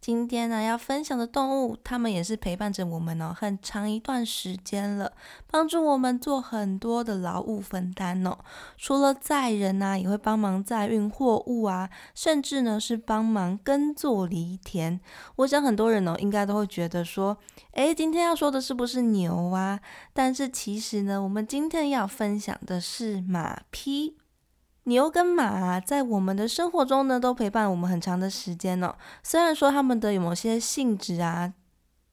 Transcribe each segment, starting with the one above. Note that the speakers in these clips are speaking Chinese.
今天呢，要分享的动物，它们也是陪伴着我们哦，很长一段时间了，帮助我们做很多的劳务分担哦。除了载人呐，也会帮忙载运货物啊，甚至呢是帮忙耕作犁田。我想很多人哦，应该都会觉得说，诶，今天要说的是不是牛啊？但是其实呢，我们今天要分享的是马匹。牛跟马在我们的生活中呢，都陪伴我们很长的时间呢。虽然说它们的有某些性质啊，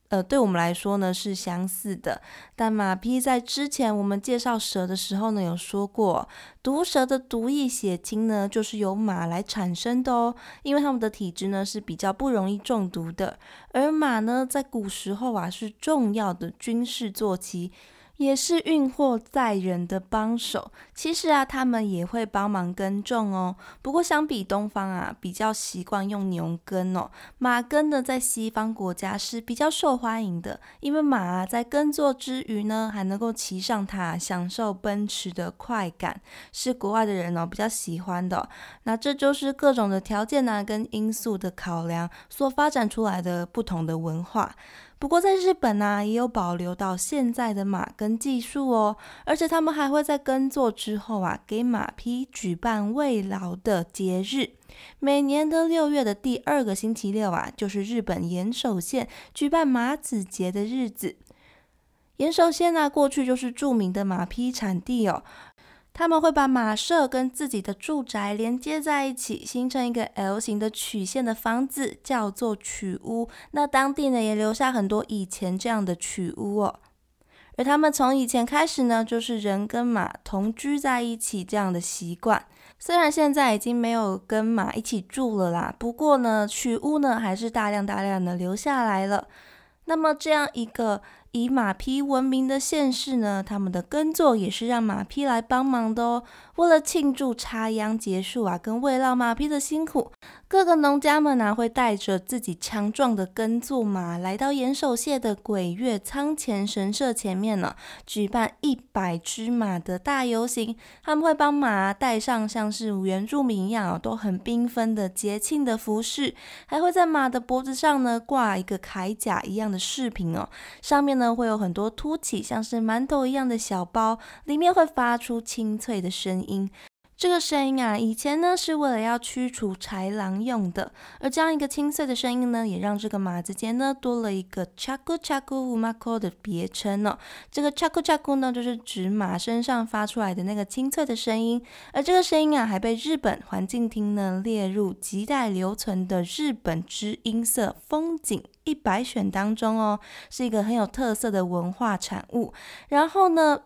呃，对我们来说呢是相似的，但马匹在之前我们介绍蛇的时候呢，有说过，毒蛇的毒液血清呢，就是由马来产生的哦。因为它们的体质呢是比较不容易中毒的，而马呢，在古时候啊是重要的军事坐骑。也是运货载人的帮手。其实啊，他们也会帮忙耕种哦。不过相比东方啊，比较习惯用牛耕哦。马耕呢，在西方国家是比较受欢迎的，因为马啊，在耕作之余呢，还能够骑上它，享受奔驰的快感，是国外的人哦比较喜欢的。那这就是各种的条件呢，跟因素的考量所发展出来的不同的文化。不过在日本呢，也有保留到现在的马耕技术哦，而且他们还会在耕作之后啊，给马匹举办慰劳的节日。每年的六月的第二个星期六啊，就是日本岩手县举办马子节的日子。岩手县呢，过去就是著名的马匹产地哦。他们会把马舍跟自己的住宅连接在一起，形成一个 L 型的曲线的房子，叫做曲屋。那当地呢也留下很多以前这样的曲屋哦。而他们从以前开始呢，就是人跟马同居在一起这样的习惯。虽然现在已经没有跟马一起住了啦，不过呢，曲屋呢还是大量大量的留下来了。那么这样一个。以马匹闻名的县市呢，他们的耕作也是让马匹来帮忙的哦。为了庆祝插秧结束啊，跟慰劳马匹的辛苦。各个农家们呢，会带着自己强壮的耕作马，来到岩手县的鬼月仓前神社前面呢，举办一百只马的大游行。他们会帮马带上像是原住民一样都很缤纷的节庆的服饰，还会在马的脖子上呢挂一个铠甲一样的饰品哦，上面呢会有很多凸起像是馒头一样的小包，里面会发出清脆的声音。这个声音啊，以前呢是为了要驱除豺狼用的，而这样一个清脆的声音呢，也让这个马子间呢多了一个 chaku chaku umako 的别称哦。这个 chaku chaku 呢，就是指马身上发出来的那个清脆的声音，而这个声音啊，还被日本环境厅呢列入亟待留存的日本之音色风景一百选当中哦，是一个很有特色的文化产物。然后呢？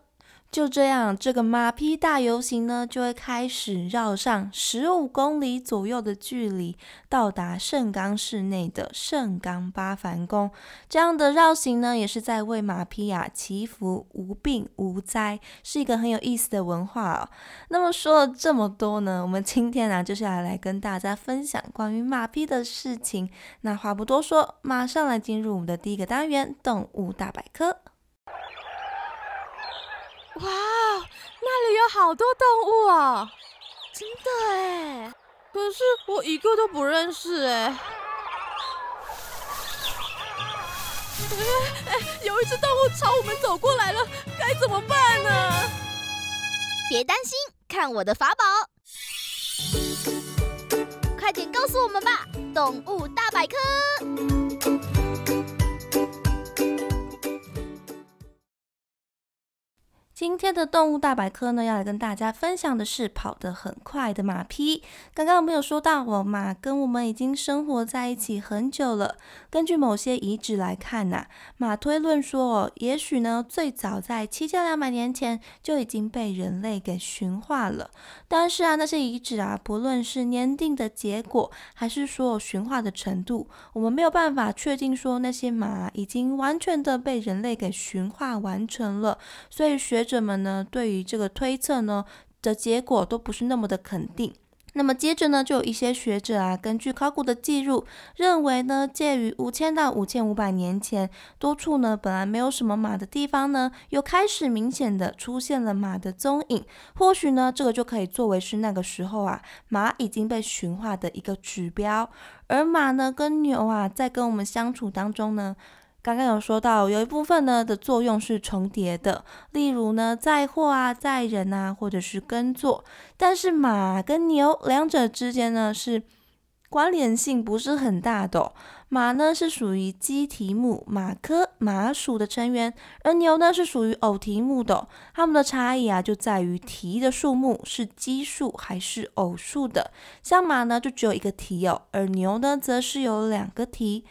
就这样，这个马匹大游行呢，就会开始绕上十五公里左右的距离，到达盛冈市内的盛冈八幡宫。这样的绕行呢，也是在为马匹啊祈福无病无灾，是一个很有意思的文化哦。那么说了这么多呢，我们今天呢，就是要来跟大家分享关于马匹的事情。那话不多说，马上来进入我们的第一个单元——动物大百科。哇，那里有好多动物哦，真的哎！可是我一个都不认识哎。哎哎，有一只动物朝我们走过来了，该怎么办呢？别担心，看我的法宝！快点告诉我们吧，动物大百科。今天的动物大百科呢，要来跟大家分享的是跑得很快的马匹。刚刚我们有说到哦，马跟我们已经生活在一起很久了。根据某些遗址来看呐，马推论说哦，也许呢，最早在七千两百年前就已经被人类给驯化了。但是啊，那些遗址啊，不论是年定的结果，还是说驯化的程度，我们没有办法确定说那些马已经完全的被人类给驯化完成了。所以学。者们呢，对于这个推测呢的结果都不是那么的肯定。那么接着呢，就有一些学者啊，根据考古的记录，认为呢，介于五千到五千五百年前，多处呢本来没有什么马的地方呢，又开始明显的出现了马的踪影。或许呢，这个就可以作为是那个时候啊，马已经被驯化的一个指标。而马呢，跟牛啊，在跟我们相处当中呢。刚刚有说到，有一部分呢的作用是重叠的，例如呢载货啊、载人啊，或者是耕作。但是马跟牛两者之间呢是关联性不是很大的。马呢是属于鸡蹄目马科马属的成员，而牛呢是属于偶蹄目的。它们的差异啊就在于蹄的数目是奇数还是偶数的。像马呢就只有一个蹄哦，而牛呢则是有两个蹄。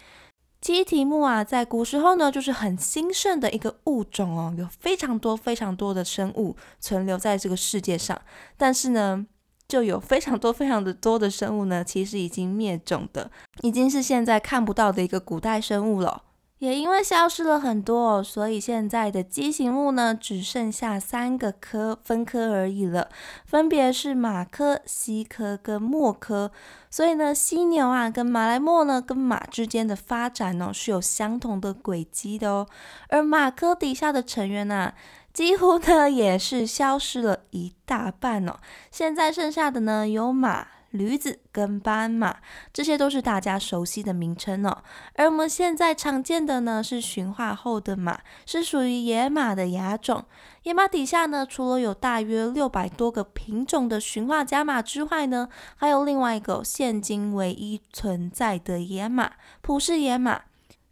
鸡蹄目啊，在古时候呢，就是很兴盛的一个物种哦，有非常多非常多的生物存留在这个世界上。但是呢，就有非常多非常的多的生物呢，其实已经灭种的，已经是现在看不到的一个古代生物了。也因为消失了很多，所以现在的畸形目呢，只剩下三个科分科而已了，分别是马科、犀科跟貘科。所以呢，犀牛啊跟马来貘呢，跟马之间的发展呢是有相同的轨迹的哦。而马科底下的成员呢，几乎呢也是消失了一大半哦。现在剩下的呢有马。驴子跟斑马，这些都是大家熟悉的名称哦。而我们现在常见的呢，是驯化后的马，是属于野马的亚种。野马底下呢，除了有大约六百多个品种的驯化家马之外呢，还有另外一个现今唯一存在的野马——普氏野马。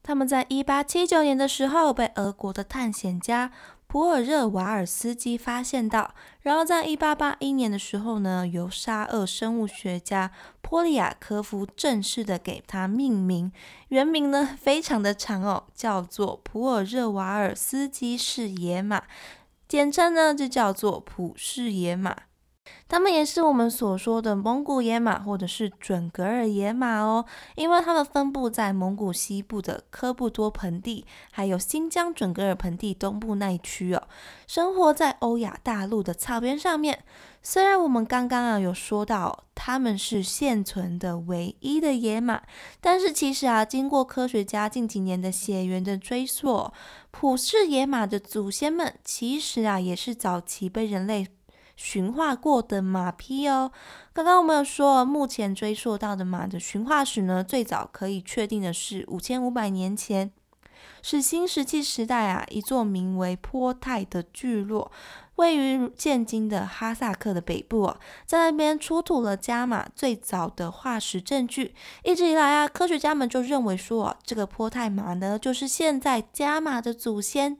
他们在一八七九年的时候，被俄国的探险家。普尔热瓦尔斯基发现到，然后在一八八一年的时候呢，由沙俄生物学家波利亚科夫正式的给它命名，原名呢非常的长哦，叫做普尔热瓦尔斯基氏野马，简称呢就叫做普氏野马。它们也是我们所说的蒙古野马，或者是准格尔野马哦，因为它们分布在蒙古西部的科布多盆地，还有新疆准格尔盆地东部那一区哦，生活在欧亚大陆的草原上面。虽然我们刚刚啊有说到它们是现存的唯一的野马，但是其实啊，经过科学家近几年的血缘的追溯，普氏野马的祖先们其实啊也是早期被人类。驯化过的马匹哦，刚刚我们有说，目前追溯到的马的驯化史呢，最早可以确定的是五千五百年前，是新石器时代啊，一座名为坡泰的聚落，位于现今的哈萨克的北部，在那边出土了加马最早的化石证据。一直以来啊，科学家们就认为说，这个坡泰马呢，就是现在加马的祖先。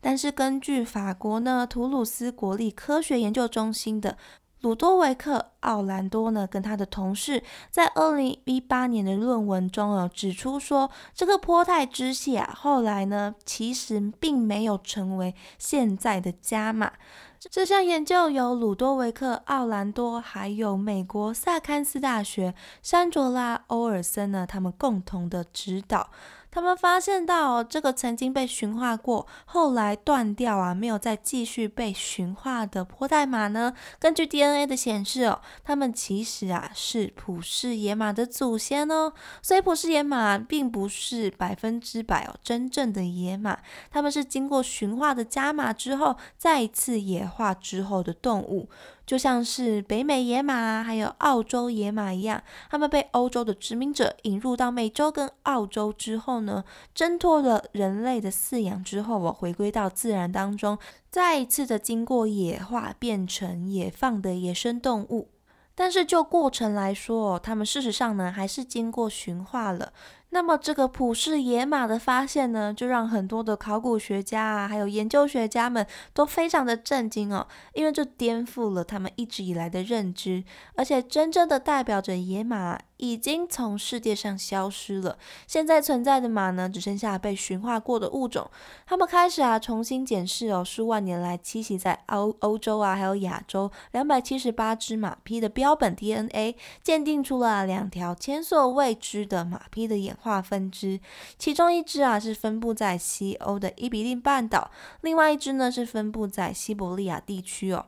但是根据法国呢图鲁斯国立科学研究中心的鲁多维克·奥兰多呢，跟他的同事在二零一八年的论文中有指出说，这个坡泰支系啊，后来呢其实并没有成为现在的加马。这项研究由鲁多维克·奥兰多还有美国萨堪斯大学山卓拉·欧尔森呢，他们共同的指导。他们发现到这个曾经被驯化过，后来断掉啊，没有再继续被驯化的坡代马呢？根据 DNA 的显示哦，它们其实啊是普氏野马的祖先哦。所以普氏野马并不是百分之百哦真正的野马，它们是经过驯化的家马之后，再次野化之后的动物。就像是北美野马还有澳洲野马一样，它们被欧洲的殖民者引入到美洲跟澳洲之后呢，挣脱了人类的饲养之后，我回归到自然当中，再一次的经过野化，变成野放的野生动物。但是就过程来说，它们事实上呢，还是经过驯化了。那么这个普氏野马的发现呢，就让很多的考古学家啊，还有研究学家们都非常的震惊哦，因为这颠覆了他们一直以来的认知，而且真正的代表着野马。已经从世界上消失了。现在存在的马呢，只剩下被驯化过的物种。他们开始啊，重新检视哦，数万年来栖息在欧欧洲啊，还有亚洲两百七十八只马匹的标本 DNA，鉴定出了两条前所未知的马匹的演化分支。其中一只啊，是分布在西欧的伊比利半岛，另外一只呢，是分布在西伯利亚地区哦。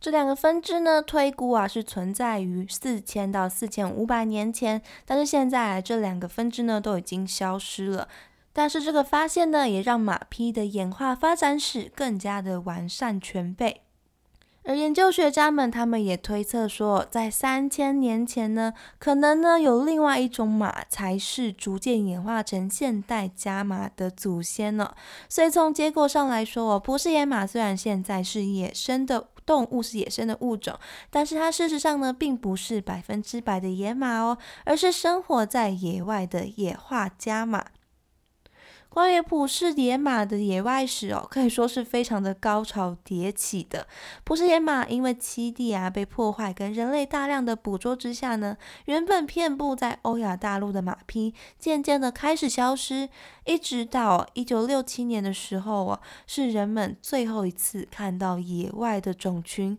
这两个分支呢，推估啊是存在于四千到四千五百年前，但是现在这两个分支呢都已经消失了。但是这个发现呢，也让马匹的演化发展史更加的完善全备。而研究学家们他们也推测说，在三千年前呢，可能呢有另外一种马才是逐渐演化成现代家马的祖先呢。所以从结果上来说，哦，不是野马虽然现在是野生的。动物是野生的物种，但是它事实上呢，并不是百分之百的野马哦，而是生活在野外的野化家马。关于普氏野马的野外史哦，可以说是非常的高潮迭起的。普氏野马因为栖地啊被破坏，跟人类大量的捕捉之下呢，原本遍布在欧亚大陆的马匹，渐渐的开始消失，一直到一九六七年的时候哦，是人们最后一次看到野外的种群。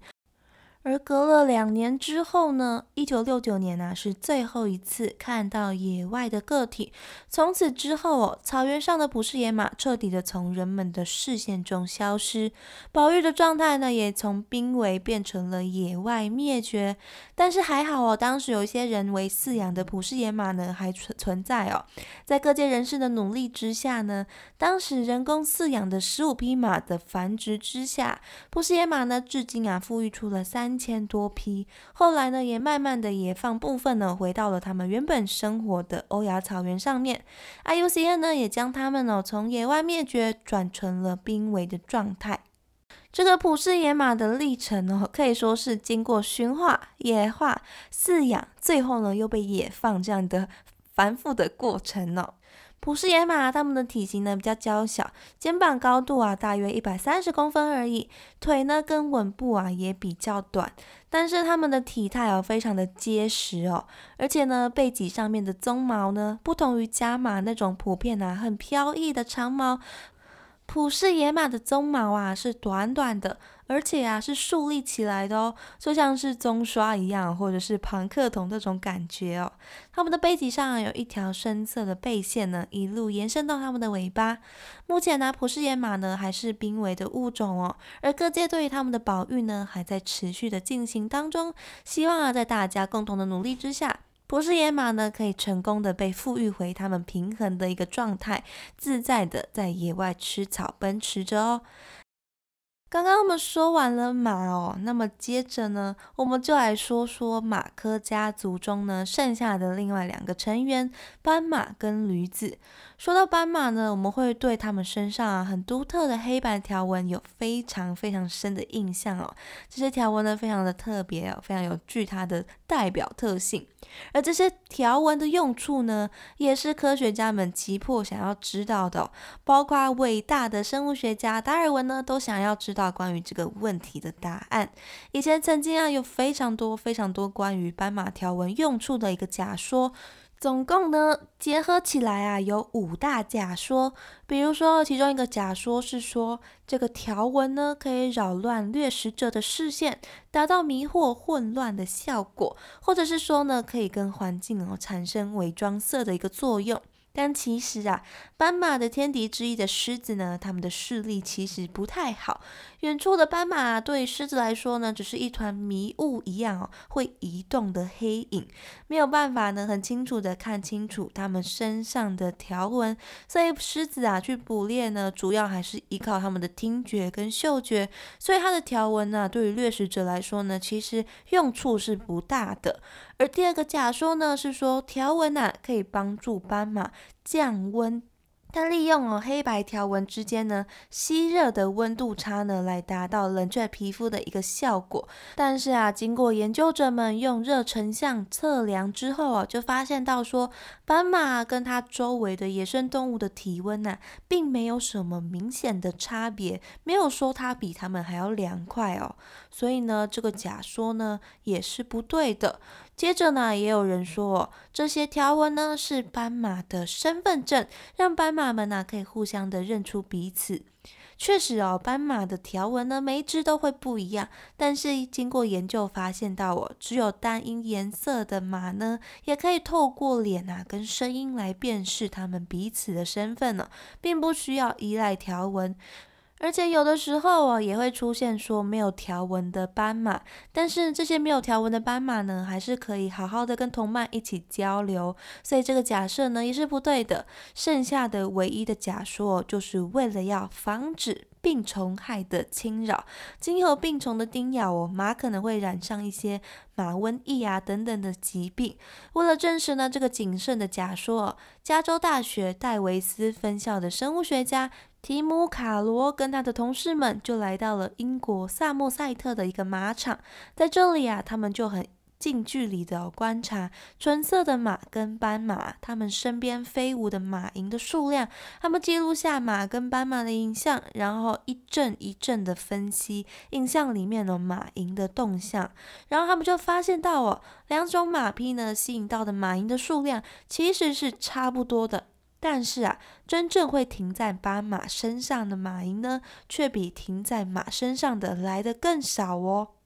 而隔了两年之后呢，一九六九年呢是最后一次看到野外的个体。从此之后哦，草原上的普氏野马彻底的从人们的视线中消失，保育的状态呢也从濒危变成了野外灭绝。但是还好哦，当时有一些人为饲养的普氏野马呢还存存在哦，在各界人士的努力之下呢，当时人工饲养的十五匹马的繁殖之下，普氏野马呢至今啊富裕出了三。千多匹，后来呢，也慢慢的也放部分呢回到了他们原本生活的欧亚草原上面。IUCN 呢，也将他们呢从野外灭绝转成了濒危的状态。这个普氏野马的历程呢，可以说是经过驯化、野化、饲养，最后呢又被野放这样的繁复的过程呢。普氏野马，它们的体型呢比较娇小，肩膀高度啊大约一百三十公分而已，腿呢跟吻部啊也比较短，但是它们的体态哦非常的结实哦，而且呢背脊上面的鬃毛呢，不同于家马那种普遍啊很飘逸的长毛。普氏野马的鬃毛啊是短短的，而且啊是竖立起来的哦，就像是鬃刷一样，或者是庞克桶这种感觉哦。它们的背脊上有一条深色的背线呢，一路延伸到它们的尾巴。目前呢，普氏野马呢还是濒危的物种哦，而各界对于它们的保育呢还在持续的进行当中。希望啊，在大家共同的努力之下。博士野马呢，可以成功的被赋予回它们平衡的一个状态，自在的在野外吃草奔驰着哦。刚刚我们说完了马哦，那么接着呢，我们就来说说马科家族中呢剩下的另外两个成员——斑马跟驴子。说到斑马呢，我们会对它们身上啊很独特的黑白条纹有非常非常深的印象哦。这些条纹呢，非常的特别哦，非常有具它的代表特性。而这些条纹的用处呢，也是科学家们急迫想要知道的。包括伟大的生物学家达尔文呢，都想要知道关于这个问题的答案。以前曾经啊，有非常多非常多关于斑马条纹用处的一个假说。总共呢，结合起来啊，有五大假说。比如说，其中一个假说是说，这个条纹呢，可以扰乱掠食者的视线，达到迷惑混乱的效果；或者是说呢，可以跟环境哦产生伪装色的一个作用。但其实啊，斑马的天敌之一的狮子呢，它们的视力其实不太好。远处的斑马对狮子来说呢，只是一团迷雾一样哦，会移动的黑影，没有办法呢很清楚的看清楚它们身上的条纹。所以狮子啊去捕猎呢，主要还是依靠它们的听觉跟嗅觉。所以它的条纹呢，对于掠食者来说呢，其实用处是不大的。而第二个假说呢，是说条纹啊可以帮助斑马降温。它利用了黑白条纹之间呢吸热的温度差呢，来达到冷却皮肤的一个效果。但是啊，经过研究者们用热成像测量之后啊，就发现到说，斑马跟它周围的野生动物的体温呢，并没有什么明显的差别，没有说它比它们还要凉快哦。所以呢，这个假说呢也是不对的。接着呢，也有人说，这些条纹呢是斑马的身份证，让斑马们呢可以互相的认出彼此。确实哦，斑马的条纹呢每一只都会不一样，但是经过研究发现到哦，只有单一颜色的马呢，也可以透过脸啊跟声音来辨识它们彼此的身份呢，并不需要依赖条纹。而且有的时候哦，也会出现说没有条纹的斑马，但是这些没有条纹的斑马呢，还是可以好好的跟同伴一起交流，所以这个假设呢也是不对的。剩下的唯一的假说，就是为了要防止病虫害的侵扰，今后病虫的叮咬哦，马可能会染上一些马瘟疫啊等等的疾病。为了证实呢这个谨慎的假说，加州大学戴维斯分校的生物学家。提姆·卡罗跟他的同事们就来到了英国萨默塞特的一个马场，在这里啊，他们就很近距离的观察纯色的马跟斑马，他们身边飞舞的马蝇的数量，他们记录下马跟斑马的影像，然后一阵一阵的分析影像里面的马蝇的动向，然后他们就发现到哦，两种马匹呢吸引到的马蝇的数量其实是差不多的。但是啊，真正会停在斑马身上的马蝇呢，却比停在马身上的来的更少哦。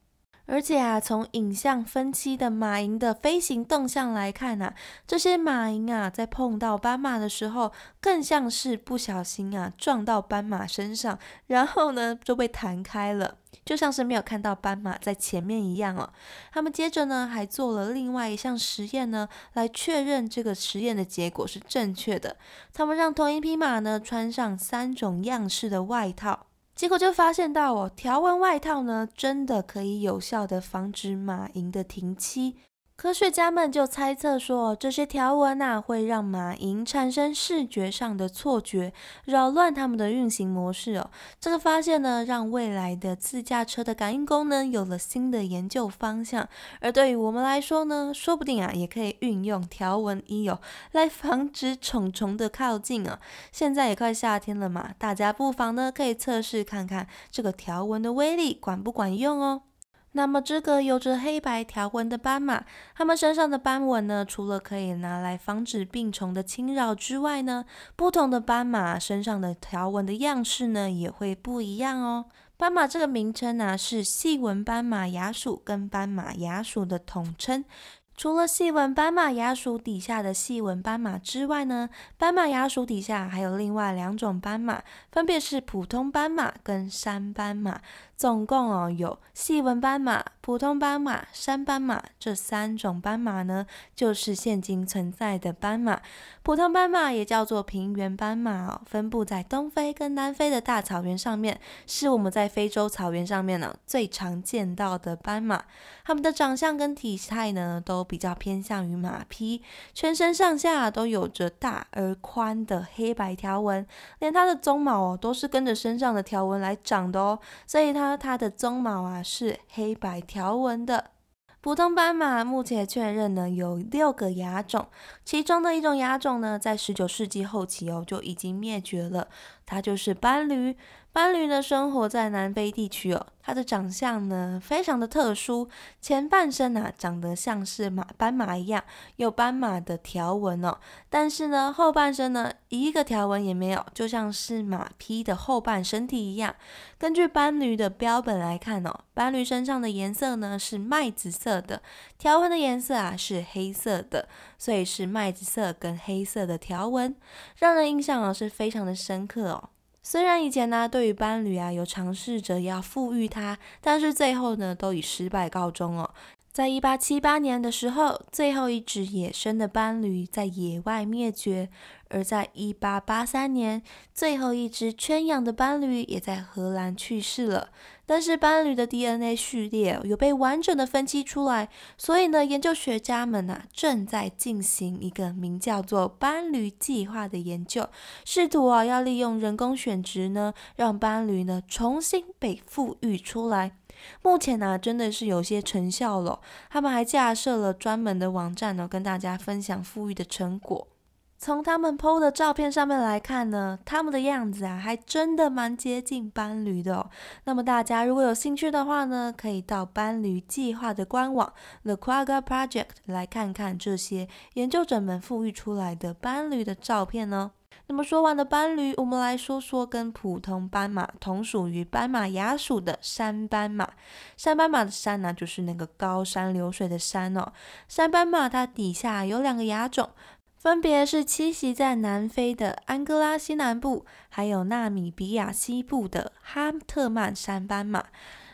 而且啊，从影像分析的马蝇的飞行动向来看啊，这些马蝇啊，在碰到斑马的时候，更像是不小心啊撞到斑马身上，然后呢就被弹开了。就像是没有看到斑马在前面一样哦。他们接着呢还做了另外一项实验呢，来确认这个实验的结果是正确的。他们让同一匹马呢穿上三种样式的外套，结果就发现到哦，条纹外套呢真的可以有效的防止马蝇的停栖。科学家们就猜测说，这些条纹啊会让马蝇产生视觉上的错觉，扰乱它们的运行模式哦。这个发现呢，让未来的自驾车的感应功能有了新的研究方向。而对于我们来说呢，说不定啊也可以运用条纹衣哦，来防止虫虫的靠近啊。现在也快夏天了嘛，大家不妨呢可以测试看看这个条纹的威力管不管用哦。那么，这个有着黑白条纹的斑马，它们身上的斑纹呢，除了可以拿来防止病虫的侵扰之外呢，不同的斑马身上的条纹的样式呢，也会不一样哦。斑马这个名称呢，是细纹斑马亚属跟斑马亚属的统称。除了细纹斑马亚属底下的细纹斑马之外呢，斑马亚属底下还有另外两种斑马，分别是普通斑马跟山斑马。总共哦有细纹斑马、普通斑马、山斑马这三种斑马呢，就是现今存在的斑马。普通斑马也叫做平原斑马哦，分布在东非跟南非的大草原上面，是我们在非洲草原上面呢最常见到的斑马。它们的长相跟体态呢都比较偏向于马匹，全身上下都有着大而宽的黑白条纹，连它的鬃毛哦都是跟着身上的条纹来长的哦，所以它。它的鬃毛啊是黑白条纹的。普通斑马目前确认呢有六个亚种，其中的一种亚种呢在十九世纪后期哦就已经灭绝了，它就是斑驴。斑驴呢生活在南非地区哦，它的长相呢非常的特殊，前半身啊长得像是马斑马一样，有斑马的条纹哦，但是呢后半身呢一个条纹也没有，就像是马匹的后半身体一样。根据斑驴的标本来看哦，斑驴身上的颜色呢是麦紫色的，条纹的颜色啊是黑色的，所以是麦紫色跟黑色的条纹，让人印象啊是非常的深刻哦。虽然以前呢，对于伴侣啊有尝试着要赋予他，但是最后呢都以失败告终哦。在一八七八年的时候，最后一只野生的斑驴在野外灭绝。而在一八八三年，最后一只圈养的斑驴也在荷兰去世了。但是斑驴的 DNA 序列有被完整的分析出来，所以呢，研究学家们啊正在进行一个名叫做“斑驴计划”的研究，试图啊要利用人工选殖呢，让斑驴呢重新被富裕出来。目前呢，真的是有些成效了。他们还架设了专门的网站呢，跟大家分享富裕的成果。从他们 PO 的照片上面来看呢，他们的样子啊，还真的蛮接近斑驴的哦。那么大家如果有兴趣的话呢，可以到斑驴计划的官网 The Quagga Project 来看看这些研究者们富裕出来的斑驴的照片呢。那么说完了斑驴，我们来说说跟普通斑马同属于斑马亚属的山斑马。山斑马的山呢，就是那个高山流水的山哦。山斑马它底下有两个亚种。分别是栖息在南非的安哥拉西南部，还有纳米比亚西部的哈特曼山斑马。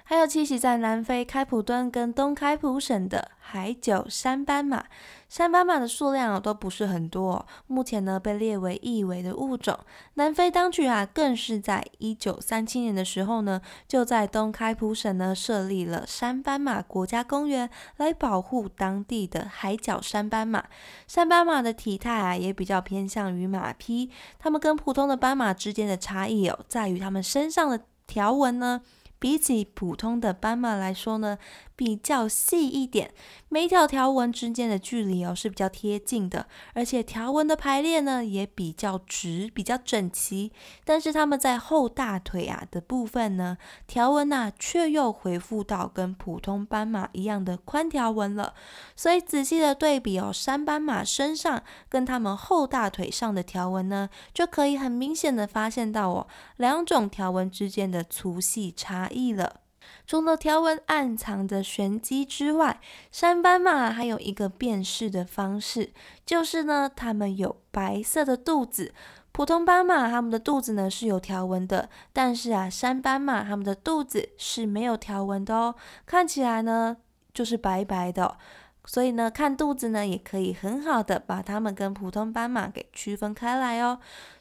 还有栖息在南非开普敦跟东开普省的海九山斑马，山斑马的数量都不是很多，目前呢被列为易危的物种。南非当局啊，更是在一九三七年的时候呢，就在东开普省呢设立了山斑马国家公园，来保护当地的海角山斑马。山斑马的体态啊，也比较偏向于马匹，它们跟普通的斑马之间的差异哦，在于它们身上的条纹呢。比起普通的斑马来说呢，比较细一点，每一条条纹之间的距离哦是比较贴近的，而且条纹的排列呢也比较直，比较整齐。但是它们在后大腿啊的部分呢，条纹呐却又恢复到跟普通斑马一样的宽条纹了。所以仔细的对比哦，山斑马身上跟它们后大腿上的条纹呢，就可以很明显的发现到哦，两种条纹之间的粗细差。异了。除了条纹暗藏的玄机之外，山斑马还有一个辨识的方式，就是呢，它们有白色的肚子。普通斑马它们的肚子呢是有条纹的，但是啊，山斑马它们的肚子是没有条纹的哦，看起来呢就是白白的。所以呢，看肚子呢也可以很好的把它们跟普通斑马给区分开来哦。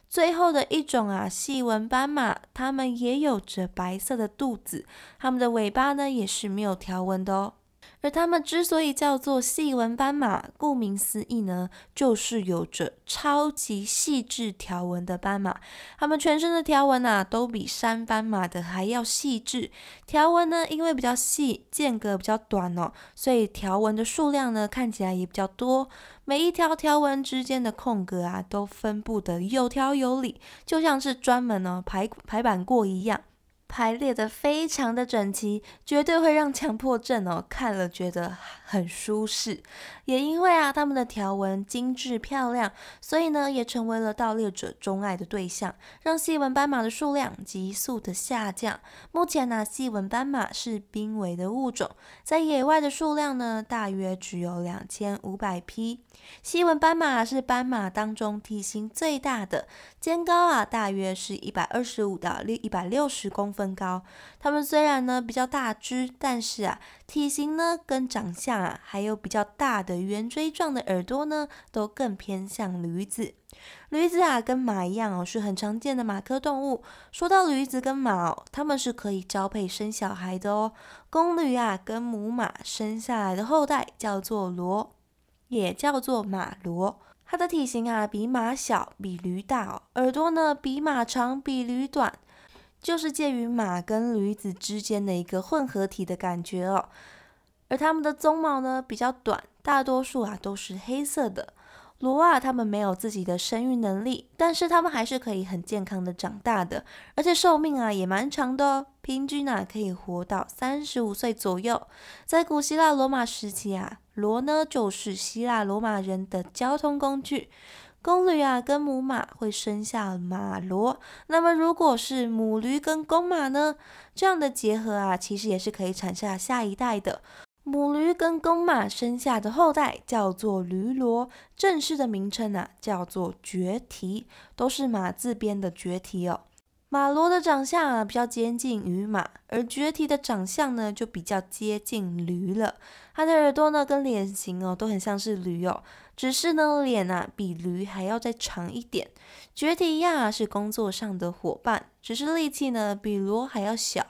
最后的一种啊，细纹斑马，它们也有着白色的肚子，它们的尾巴呢也是没有条纹的哦。而它们之所以叫做细纹斑马，顾名思义呢，就是有着超级细致条纹的斑马。它们全身的条纹啊，都比山斑马的还要细致。条纹呢，因为比较细，间隔比较短哦，所以条纹的数量呢，看起来也比较多。每一条条纹之间的空格啊，都分布的有条有理，就像是专门呢排排版过一样。排列的非常的整齐，绝对会让强迫症哦看了觉得很舒适。也因为啊，他们的条纹精致漂亮，所以呢，也成为了盗猎者钟爱的对象，让细纹斑马的数量急速的下降。目前呢，细纹斑马是濒危的物种，在野外的数量呢，大约只有两千五百匹。细纹斑马是斑马当中体型最大的，肩高啊大约是一百二十五到六一百六十公分分高。它们虽然呢比较大只，但是啊体型呢跟长相啊还有比较大的圆锥状的耳朵呢，都更偏向驴子。驴子啊跟马一样哦，是很常见的马科动物。说到驴子跟马哦，它们是可以交配生小孩的哦。公驴啊跟母马生下来的后代叫做骡。也叫做马骡，它的体型啊比马小，比驴大哦。耳朵呢比马长，比驴短，就是介于马跟驴子之间的一个混合体的感觉哦。而它们的鬃毛呢比较短，大多数啊都是黑色的。骡啊，它们没有自己的生育能力，但是它们还是可以很健康的长大的，而且寿命啊也蛮长的哦，平均啊可以活到三十五岁左右。在古希腊罗马时期啊，骡呢就是希腊罗马人的交通工具。公驴啊跟母马会生下马骡，那么如果是母驴跟公马呢，这样的结合啊，其实也是可以产下下一代的。母驴跟公马生下的后代叫做驴骡，正式的名称呢叫做绝蹄，都是马字边的绝蹄哦。马罗的长相啊比较接近于马，而绝蹄的长相呢就比较接近驴了。它的耳朵呢跟脸型哦都很像是驴哦，只是呢脸啊比驴还要再长一点。绝提亚是工作上的伙伴，只是力气呢比罗还要小。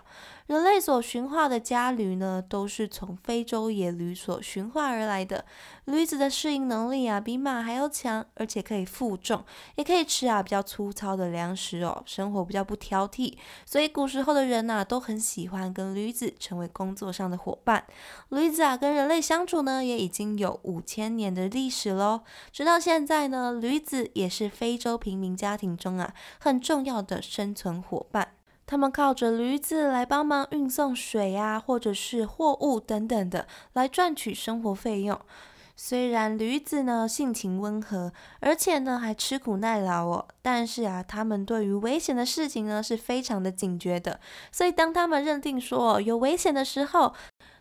人类所驯化的家驴呢，都是从非洲野驴所驯化而来的。驴子的适应能力啊，比马还要强，而且可以负重，也可以吃啊比较粗糙的粮食哦，生活比较不挑剔。所以古时候的人呐，都很喜欢跟驴子成为工作上的伙伴。驴子啊，跟人类相处呢，也已经有五千年的历史喽。直到现在呢，驴子也是非洲平民家庭中啊很重要的生存伙伴。他们靠着驴子来帮忙运送水啊，或者是货物等等的，来赚取生活费用。虽然驴子呢性情温和，而且呢还吃苦耐劳哦，但是啊，他们对于危险的事情呢是非常的警觉的。所以当他们认定说有危险的时候，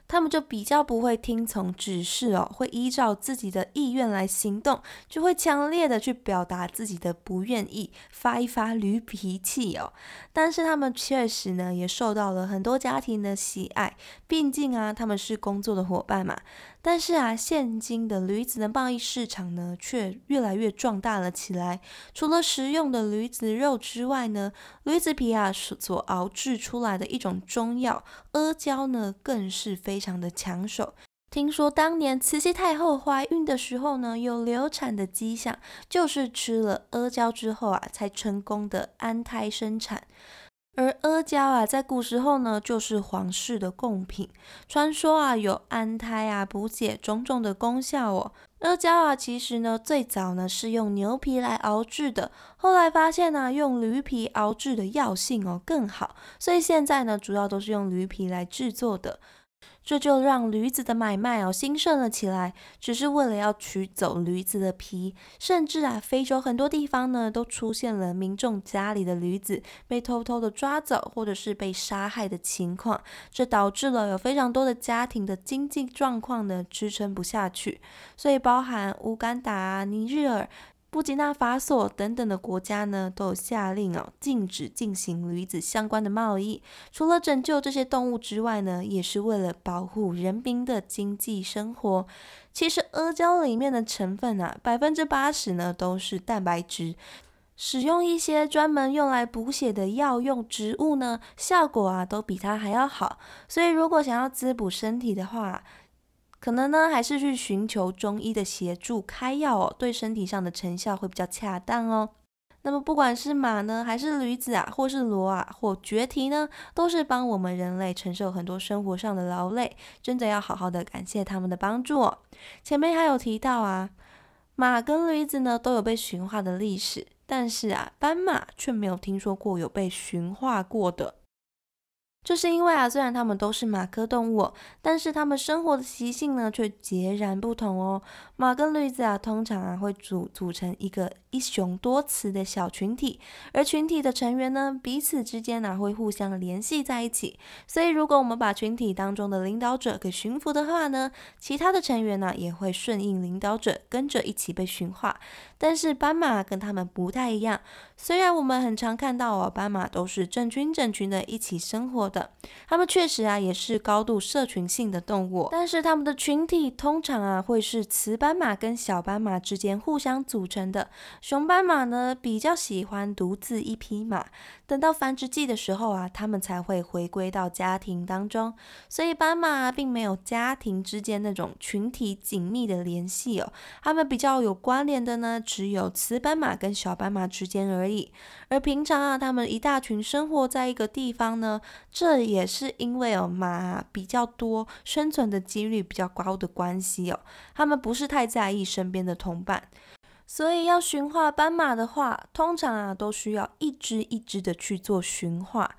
他们就比较不会听从指示哦，会依照自己的意愿来行动，就会强烈的去表达自己的不愿意，发一发驴脾气哦。但是他们确实呢，也受到了很多家庭的喜爱，毕竟啊，他们是工作的伙伴嘛。但是啊，现今的驴子的贸易市场呢，却越来越壮大了起来。除了食用的驴子肉之外呢，驴子皮啊所熬制出来的一种中药阿胶呢，更是非常的抢手。听说当年慈禧太后怀孕的时候呢，有流产的迹象，就是吃了阿胶之后啊，才成功的安胎生产。而阿胶啊，在古时候呢，就是皇室的贡品。传说啊，有安胎啊、补血种种的功效哦。阿胶啊，其实呢，最早呢是用牛皮来熬制的，后来发现呢，用驴皮熬制的药性哦更好，所以现在呢，主要都是用驴皮来制作的。这就让驴子的买卖哦兴盛了起来，只是为了要取走驴子的皮，甚至啊，非洲很多地方呢都出现了民众家里的驴子被偷偷的抓走，或者是被杀害的情况，这导致了有非常多的家庭的经济状况呢支撑不下去，所以包含乌干达、尼日尔。布吉纳法索等等的国家呢，都有下令哦，禁止进行驴子相关的贸易。除了拯救这些动物之外呢，也是为了保护人民的经济生活。其实阿胶里面的成分啊，百分之八十呢都是蛋白质。使用一些专门用来补血的药用植物呢，效果啊都比它还要好。所以如果想要滋补身体的话，可能呢，还是去寻求中医的协助开药哦，对身体上的成效会比较恰当哦。那么不管是马呢，还是驴子啊，或是骡啊，或绝蹄呢，都是帮我们人类承受很多生活上的劳累，真的要好好的感谢他们的帮助哦。前面还有提到啊，马跟驴子呢都有被驯化的历史，但是啊，斑马却没有听说过有被驯化过的。这是因为啊，虽然它们都是马科动物，但是它们生活的习性呢却截然不同哦。马跟驴子啊，通常啊会组组成一个一雄多雌的小群体，而群体的成员呢彼此之间呢会互相联系在一起。所以如果我们把群体当中的领导者给驯服的话呢，其他的成员呢也会顺应领导者，跟着一起被驯化。但是斑马跟它们不太一样，虽然我们很常看到哦，斑马都是整群整群的一起生活的。它们确实啊，也是高度社群性的动物，但是它们的群体通常啊，会是雌斑马跟小斑马之间互相组成的。雄斑马呢，比较喜欢独自一匹马，等到繁殖季的时候啊，它们才会回归到家庭当中。所以斑马并没有家庭之间那种群体紧密的联系哦，它们比较有关联的呢，只有雌斑马跟小斑马之间而已。而平常啊，它们一大群生活在一个地方呢，这也是因为哦马比较多，生存的几率比较高的关系哦，它们不是太在意身边的同伴，所以要驯化斑马的话，通常啊都需要一只一只的去做驯化。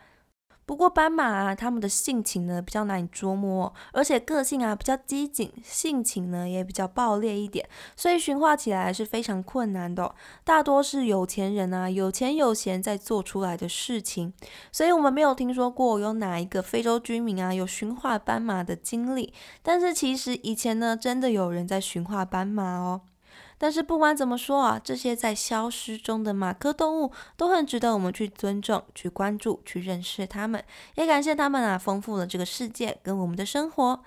不过斑马啊，它们的性情呢比较难以捉摸，而且个性啊比较机警，性情呢也比较暴烈一点，所以驯化起来是非常困难的。大多是有钱人啊，有钱有闲在做出来的事情，所以我们没有听说过有哪一个非洲居民啊有驯化斑马的经历。但是其实以前呢，真的有人在驯化斑马哦。但是不管怎么说啊，这些在消失中的马科动物都很值得我们去尊重、去关注、去认识它们。也感谢它们啊，丰富了这个世界跟我们的生活。